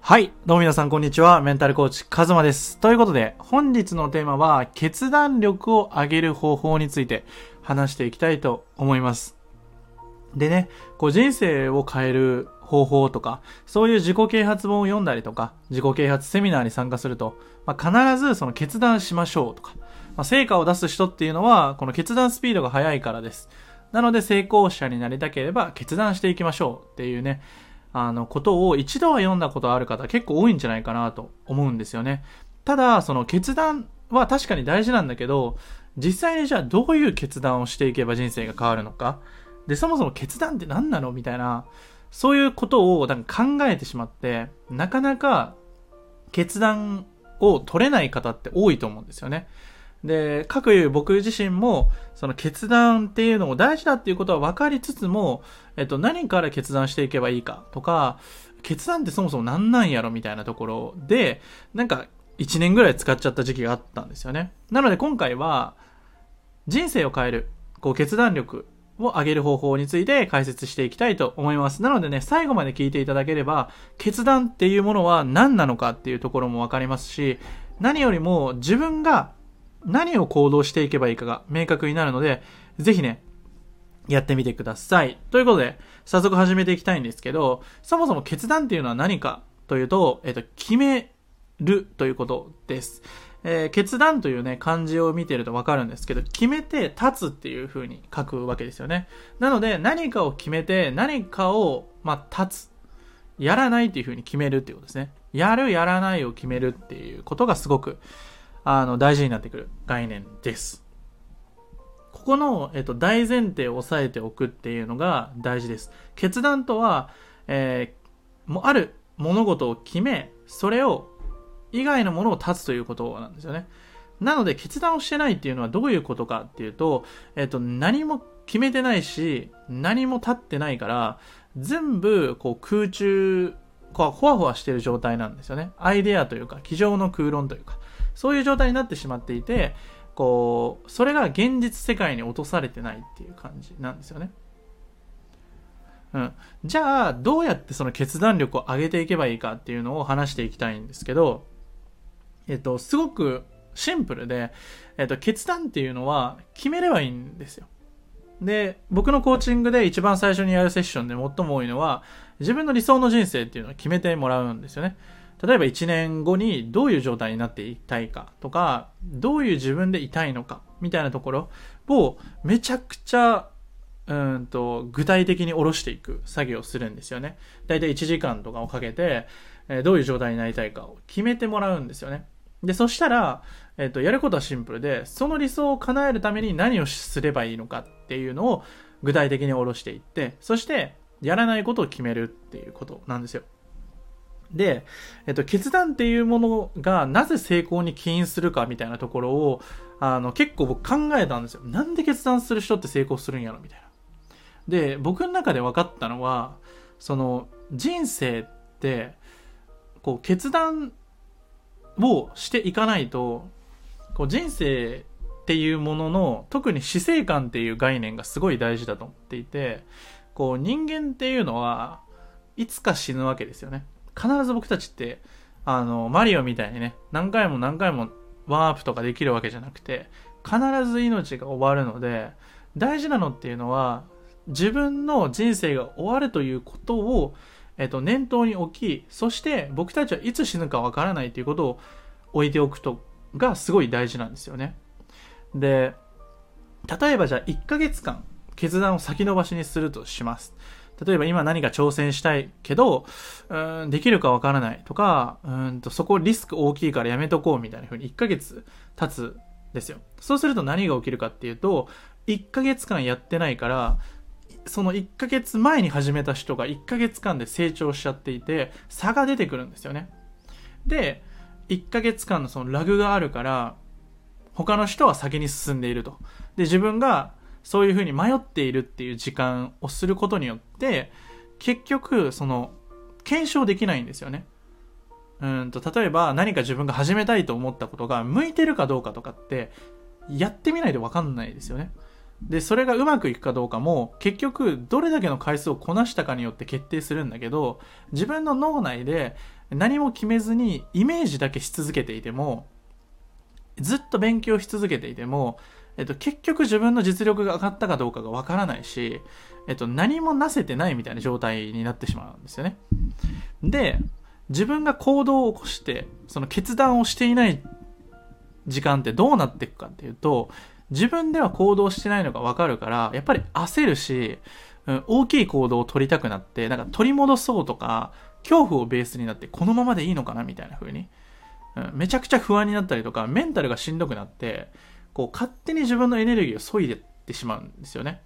はい。どうも皆さん、こんにちは。メンタルコーチ、カズマです。ということで、本日のテーマは、決断力を上げる方法について話していきたいと思います。でね、こう人生を変える方法とか、そういう自己啓発本を読んだりとか、自己啓発セミナーに参加すると、まあ、必ずその決断しましょうとか、まあ、成果を出す人っていうのは、この決断スピードが速いからです。なので成功者になりたければ決断していきましょうっていうね、あの、ことを一度は読んだことある方結構多いんじゃないかなと思うんですよね。ただ、その決断は確かに大事なんだけど、実際にじゃあどういう決断をしていけば人生が変わるのか。で、そもそも決断って何なのみたいな、そういうことをなんか考えてしまって、なかなか決断を取れない方って多いと思うんですよね。で、各いう僕自身も、その決断っていうのも大事だっていうことは分かりつつも、えっと、何から決断していけばいいかとか、決断ってそもそも何なんやろみたいなところで、なんか、1年ぐらい使っちゃった時期があったんですよね。なので今回は、人生を変える、こう、決断力を上げる方法について解説していきたいと思います。なのでね、最後まで聞いていただければ、決断っていうものは何なのかっていうところも分かりますし、何よりも自分が何を行動していけばいいかが明確になるので、ぜひね、やってみてください。ということで、早速始めていきたいんですけど、そもそも決断っていうのは何かというと、えっと、決めるということです。えー、決断というね、漢字を見てるとわかるんですけど、決めて立つっていう風に書くわけですよね。なので、何かを決めて、何かを、まあ、立つ。やらないっていう風に決めるっていうことですね。やる、やらないを決めるっていうことがすごく、あの、大事になってくる概念です。ここの、えっと、大前提を押さえておくっていうのが大事です。決断とは、えー、もある物事を決め、それを、以外のものを断つということなんですよね。なので、決断をしてないっていうのはどういうことかっていうと、えっと、何も決めてないし、何も立ってないから、全部、こう、空中、こう、ほわほわしてる状態なんですよね。アイデアというか、机上の空論というか。そういう状態になってしまっていて、こう、それが現実世界に落とされてないっていう感じなんですよね。うん。じゃあ、どうやってその決断力を上げていけばいいかっていうのを話していきたいんですけど、えっと、すごくシンプルで、えっと、決断っていうのは決めればいいんですよ。で、僕のコーチングで一番最初にやるセッションで最も多いのは、自分の理想の人生っていうのを決めてもらうんですよね。例えば1年後にどういう状態になっていたいかとか、どういう自分でいたいのかみたいなところをめちゃくちゃうんと具体的に下ろしていく作業をするんですよね。だいたい1時間とかをかけて、えどういう状態になりたいかを決めてもらうんですよね。で、そしたら、えっ、と、やることはシンプルで、その理想を叶えるために何をすればいいのかっていうのを具体的に下ろしていって、そして、やらないことを決めるっていうことなんですよ。で、えっと、決断っていうものがなぜ成功に起因するかみたいなところを、あの、結構僕考えたんですよ。なんで決断する人って成功するんやろみたいな。で、僕の中で分かったのは、その、人生って、こう、決断をしていかないと、こう、人生っていうものの、特に死生観っていう概念がすごい大事だと思っていて、こう、人間っていうのは、いつか死ぬわけですよね。必ず僕たちって、あの、マリオみたいにね、何回も何回もワープとかできるわけじゃなくて、必ず命が終わるので、大事なのっていうのは、自分の人生が終わるということを、えっと、念頭に置き、そして僕たちはいつ死ぬかわからないということを置いておくと、がすごい大事なんですよね。で、例えばじゃあ1ヶ月間決断を先延ばしにするとします。例えば今何か挑戦したいけど、うん、できるかわからないとか、うんとそこリスク大きいからやめとこうみたいな風に1ヶ月経つですよ。そうすると何が起きるかっていうと、1ヶ月間やってないから、その1ヶ月前に始めた人が1ヶ月間で成長しちゃっていて、差が出てくるんですよね。で、1ヶ月間のそのラグがあるから、他の人は先に進んでいると。で、自分がそういうふうに迷っているっていう時間をすることによって、結局、その、検証できないんですよね。うんと、例えば何か自分が始めたいと思ったことが向いてるかどうかとかって、やってみないとわかんないですよね。で、それがうまくいくかどうかも、結局、どれだけの回数をこなしたかによって決定するんだけど、自分の脳内で何も決めずにイメージだけし続けていても、ずっと勉強し続けていても、えっと、結局自分の実力が上がったかどうかがわからないし、えっと、何もなせてないみたいな状態になってしまうんですよね。で、自分が行動を起こして、その決断をしていない時間ってどうなっていくかっていうと、自分では行動してないのがわかるから、やっぱり焦るし、うん、大きい行動を取りたくなって、なんか取り戻そうとか、恐怖をベースになって、このままでいいのかなみたいな風に、うん、めちゃくちゃ不安になったりとか、メンタルがしんどくなって、こう、勝手に自分のエネルギーを削いでってしまうんですよね。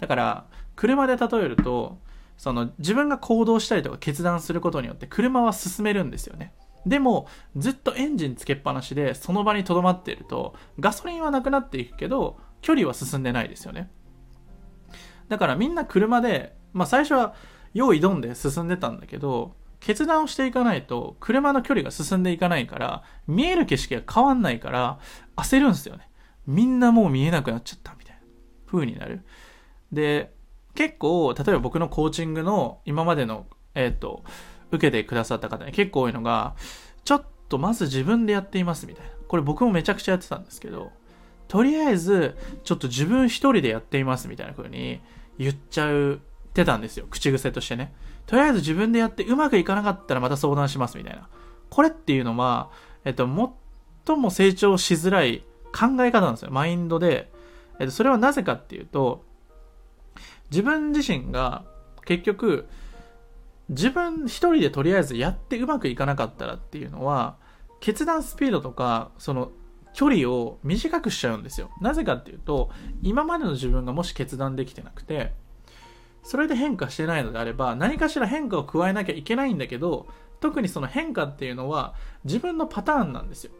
だから、車で例えると、その、自分が行動したりとか決断することによって、車は進めるんですよね。でも、ずっとエンジンつけっぱなしで、その場に留まっていると、ガソリンはなくなっていくけど、距離は進んでないですよね。だからみんな車で、まあ最初は用意どんで進んでたんだけど、決断をしていかないと、車の距離が進んでいかないから、見える景色が変わんないから、焦るんですよね。みんなもう見えなくなっちゃったみたいな風になる。で、結構、例えば僕のコーチングの今までの、えっ、ー、と、受けてくださった方に結構多いのが、ちょっとまず自分でやっていますみたいな。これ僕もめちゃくちゃやってたんですけど、とりあえず、ちょっと自分一人でやっていますみたいな風に言っちゃうってたんですよ。口癖としてね。とりあえず自分でやってうまくいかなかったらまた相談しますみたいな。これっていうのは、えっと、最も成長しづらい考え方なんですよ。マインドで。え、それはなぜかっていうと、自分自身が結局、自分一人でとりあえずやってうまくいかなかったらっていうのは、決断スピードとか、その距離を短くしちゃうんですよ。なぜかっていうと、今までの自分がもし決断できてなくて、それで変化してないのであれば、何かしら変化を加えなきゃいけないんだけど、特にその変化っていうのは自分のパターンなんですよ。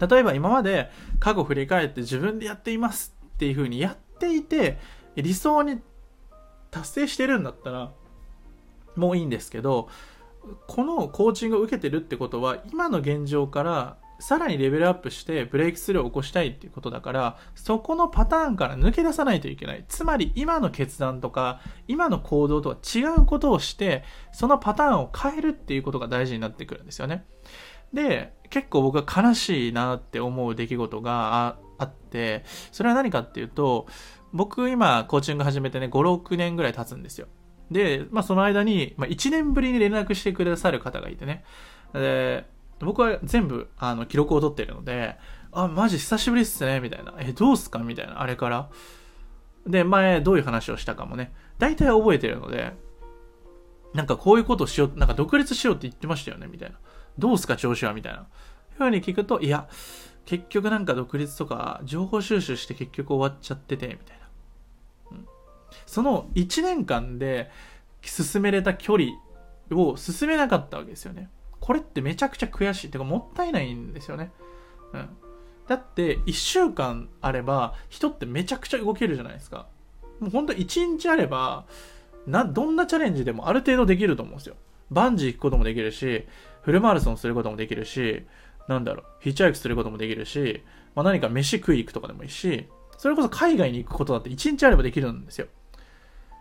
例えば今まで過去振り返って自分でやっていますっていう風にやっていて、理想に達成してるんだったら、もういいんですけど、このコーチングを受けてるってことは、今の現状からさらにレベルアップしてブレイクスルーを起こしたいっていうことだから、そこのパターンから抜け出さないといけない。つまり今の決断とか、今の行動とは違うことをして、そのパターンを変えるっていうことが大事になってくるんですよね。で、結構僕は悲しいなって思う出来事があって、それは何かっていうと、僕今コーチング始めてね、5、6年ぐらい経つんですよ。で、まあその間に、まあ1年ぶりに連絡してくださる方がいてね。で、僕は全部、あの、記録を取ってるので、あ、マジ久しぶりっすね、みたいな。え、どうすか？みたいな、あれから。で、前、どういう話をしたかもね、大体覚えてるので、なんかこういうことしよう、なんか独立しようって言ってましたよね、みたいな。どうすか、調子は？みたいな。ふうに聞くと、いや、結局なんか独立とか、情報収集して結局終わっちゃってて、みたいな。うん、その1年間で進めれた距離を進めなかったわけですよね。これってめちゃくちゃ悔しい。てかもったいないんですよね。うん。だって、1週間あれば、人ってめちゃくちゃ動けるじゃないですか。もうほんと1日あれば、な、どんなチャレンジでもある程度できると思うんですよ。バンジー行くこともできるし、フルマラソンすることもできるし、なんだろう、ヒッチハイクすることもできるし、まあ、何か飯食い行くとかでもいいし、それこそ海外に行くことだって1日あればできるんですよ。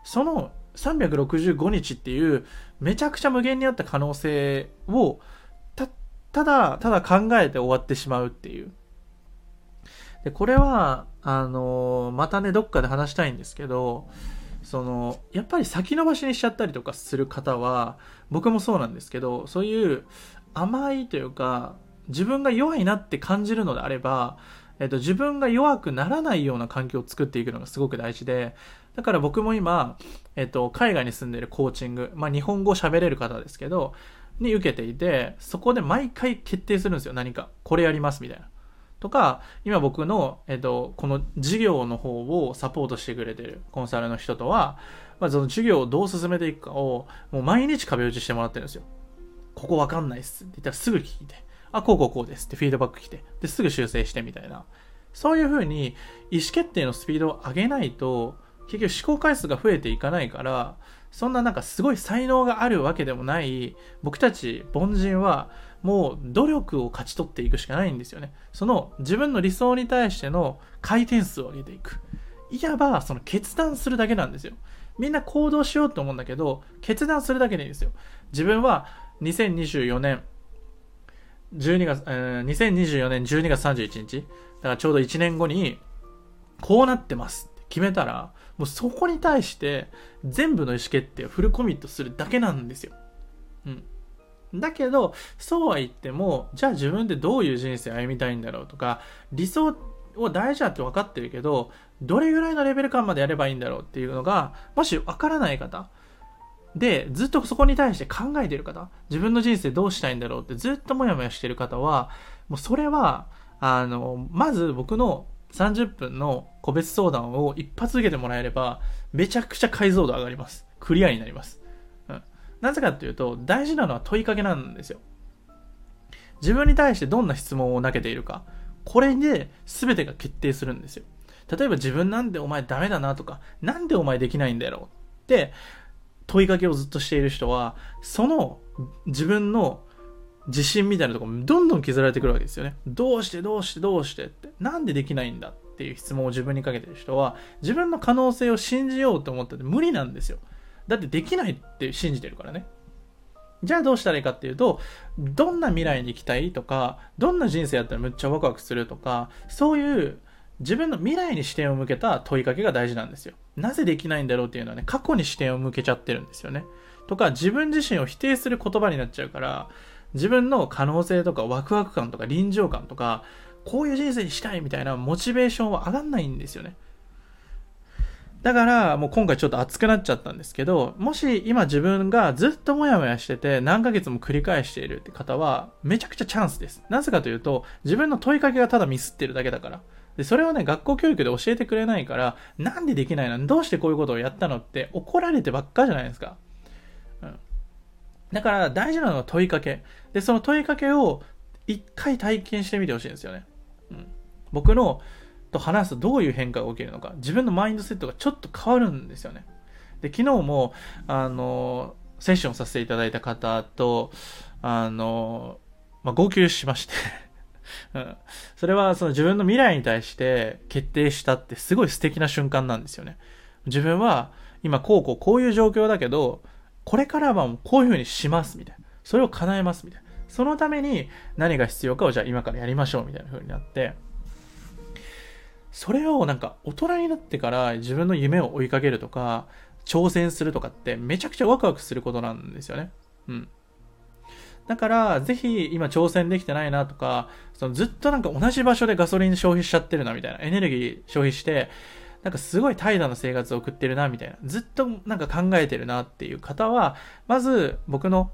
その365日っていうめちゃくちゃ無限にあった可能性をたただただ考えて終わってしまうっていうでこれはあのまたねどっかで話したいんですけどそのやっぱり先延ばしにしちゃったりとかする方は僕もそうなんですけどそういう甘いというか自分が弱いなって感じるのであればえっと、自分が弱くならないような環境を作っていくのがすごく大事で、だから僕も今、えっと、海外に住んでるコーチング、まあ、日本語喋れる方ですけど、に受けていて、そこで毎回決定するんですよ、何か。これやります、みたいな。とか、今僕の、えっと、この事業の方をサポートしてくれてるコンサルの人とは、まあ、その授業をどう進めていくかを、もう毎日壁打ちしてもらってるんですよ。ここわかんないっすって言ったらすぐ聞いて。あ、こうこうこうですってフィードバック来て、で、すぐ修正してみたいな。そういうふうに意思決定のスピードを上げないと、結局思考回数が増えていかないから、そんななんかすごい才能があるわけでもない、僕たち凡人はもう努力を勝ち取っていくしかないんですよね。その自分の理想に対しての回転数を上げていく。いわばその決断するだけなんですよ。みんな行動しようと思うんだけど、決断するだけでいいんですよ。自分は2024年、12月、えー、2024年12月31日、だからちょうど1年後に、こうなってますって決めたら、もうそこに対して全部の意思決定をフルコミットするだけなんですよ。うん。だけど、そうは言っても、じゃあ自分でどういう人生歩みたいんだろうとか、理想を大事だって分かってるけど、どれぐらいのレベル感までやればいいんだろうっていうのが、もし分からない方、で、ずっとそこに対して考えてる方、自分の人生どうしたいんだろうってずっともやもやしてる方は、もうそれは、あの、まず僕の30分の個別相談を一発受けてもらえれば、めちゃくちゃ解像度上がります。クリアになります。うん。なぜかっていうと、大事なのは問いかけなんですよ。自分に対してどんな質問を投げているか。これで全てが決定するんですよ。例えば自分なんでお前ダメだなとか、なんでお前できないんだろうって問いかけをずっとしている人は、その自分の自信みたいなところどんどん削られてくるわけですよね。どうしてどうしてどうしてって。なんでできないんだっていう質問を自分にかけてる人は、自分の可能性を信じようと思ってて無理なんですよ。だってできないって信じてるからね。じゃあどうしたらいいかっていうと、どんな未来に行きたいとか、どんな人生やったらむっちゃワクワクするとか、そういう自分の未来に視点を向けた問いかけが大事なんですよ。なぜできないんだろうっていうのはね、過去に視点を向けちゃってるんですよね。とか、自分自身を否定する言葉になっちゃうから、自分の可能性とかワクワク感とか臨場感とか、こういう人生にしたいみたいなモチベーションは上がんないんですよね。だから、もう今回ちょっと熱くなっちゃったんですけど、もし今自分がずっとモヤモヤしてて何ヶ月も繰り返しているって方は、めちゃくちゃチャンスです。なぜかというと、自分の問いかけがただミスってるだけだから。で、それをね、学校教育で教えてくれないから、なんでできないの？どうしてこういうことをやったのって怒られてばっかじゃないですか。うん。だから大事なのは問いかけ。で、その問いかけを一回体験してみてほしいんですよね。うん。僕のと話すとどういう変化が起きるのか、自分のマインドセットがちょっと変わるんですよね。で、昨日も、あの、セッションさせていただいた方と、あの、まあ、号泣しましてうん。それはその自分の未来に対して決定したってすごい素敵な瞬間なんですよね。自分は今こうこうこういう状況だけど、これからはもうこういうふうにしますみたいな。それを叶えますみたいな。そのために何が必要かをじゃあ今からやりましょうみたいな風になって、それをなんか大人になってから自分の夢を追いかけるとか、挑戦するとかってめちゃくちゃワクワクすることなんですよね。うん。だから、ぜひ今挑戦できてないなとか、そのずっとなんか同じ場所でガソリン消費しちゃってるなみたいな、エネルギー消費して、なんかすごい怠惰な生活を送ってるなみたいな、ずっとなんか考えてるなっていう方は、まず僕の、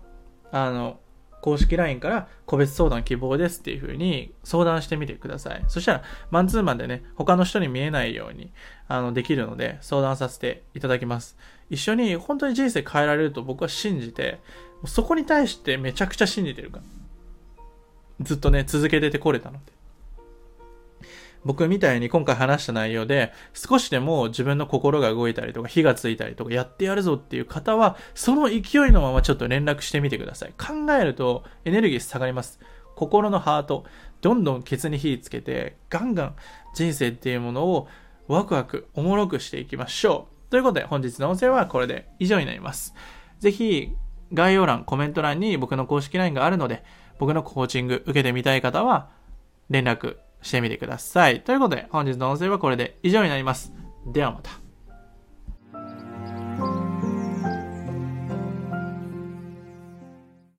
あの、公式 LINE から個別相談希望ですっていう風に相談してみてください。そしたら、マンツーマンでね、他の人に見えないように、あの、できるので、相談させていただきます。一緒に本当に人生変えられると僕は信じて、そこに対してめちゃくちゃ信じてるから。ずっとね、続けててこれたので。僕みたいに今回話した内容で少しでも自分の心が動いたりとか火がついたりとかやってやるぞっていう方はその勢いのままちょっと連絡してみてください。考えるとエネルギー下がります。心のハート、どんどんケツに火つけてガンガン人生っていうものをワクワク、おもろくしていきましょう。ということで本日の音声はこれで以上になります。ぜひ概要欄、コメント欄に僕の公式 LINE があるので僕のコーチング受けてみたい方は連絡してみてください。ということで、本日の音声はこれで以上になります。ではまた。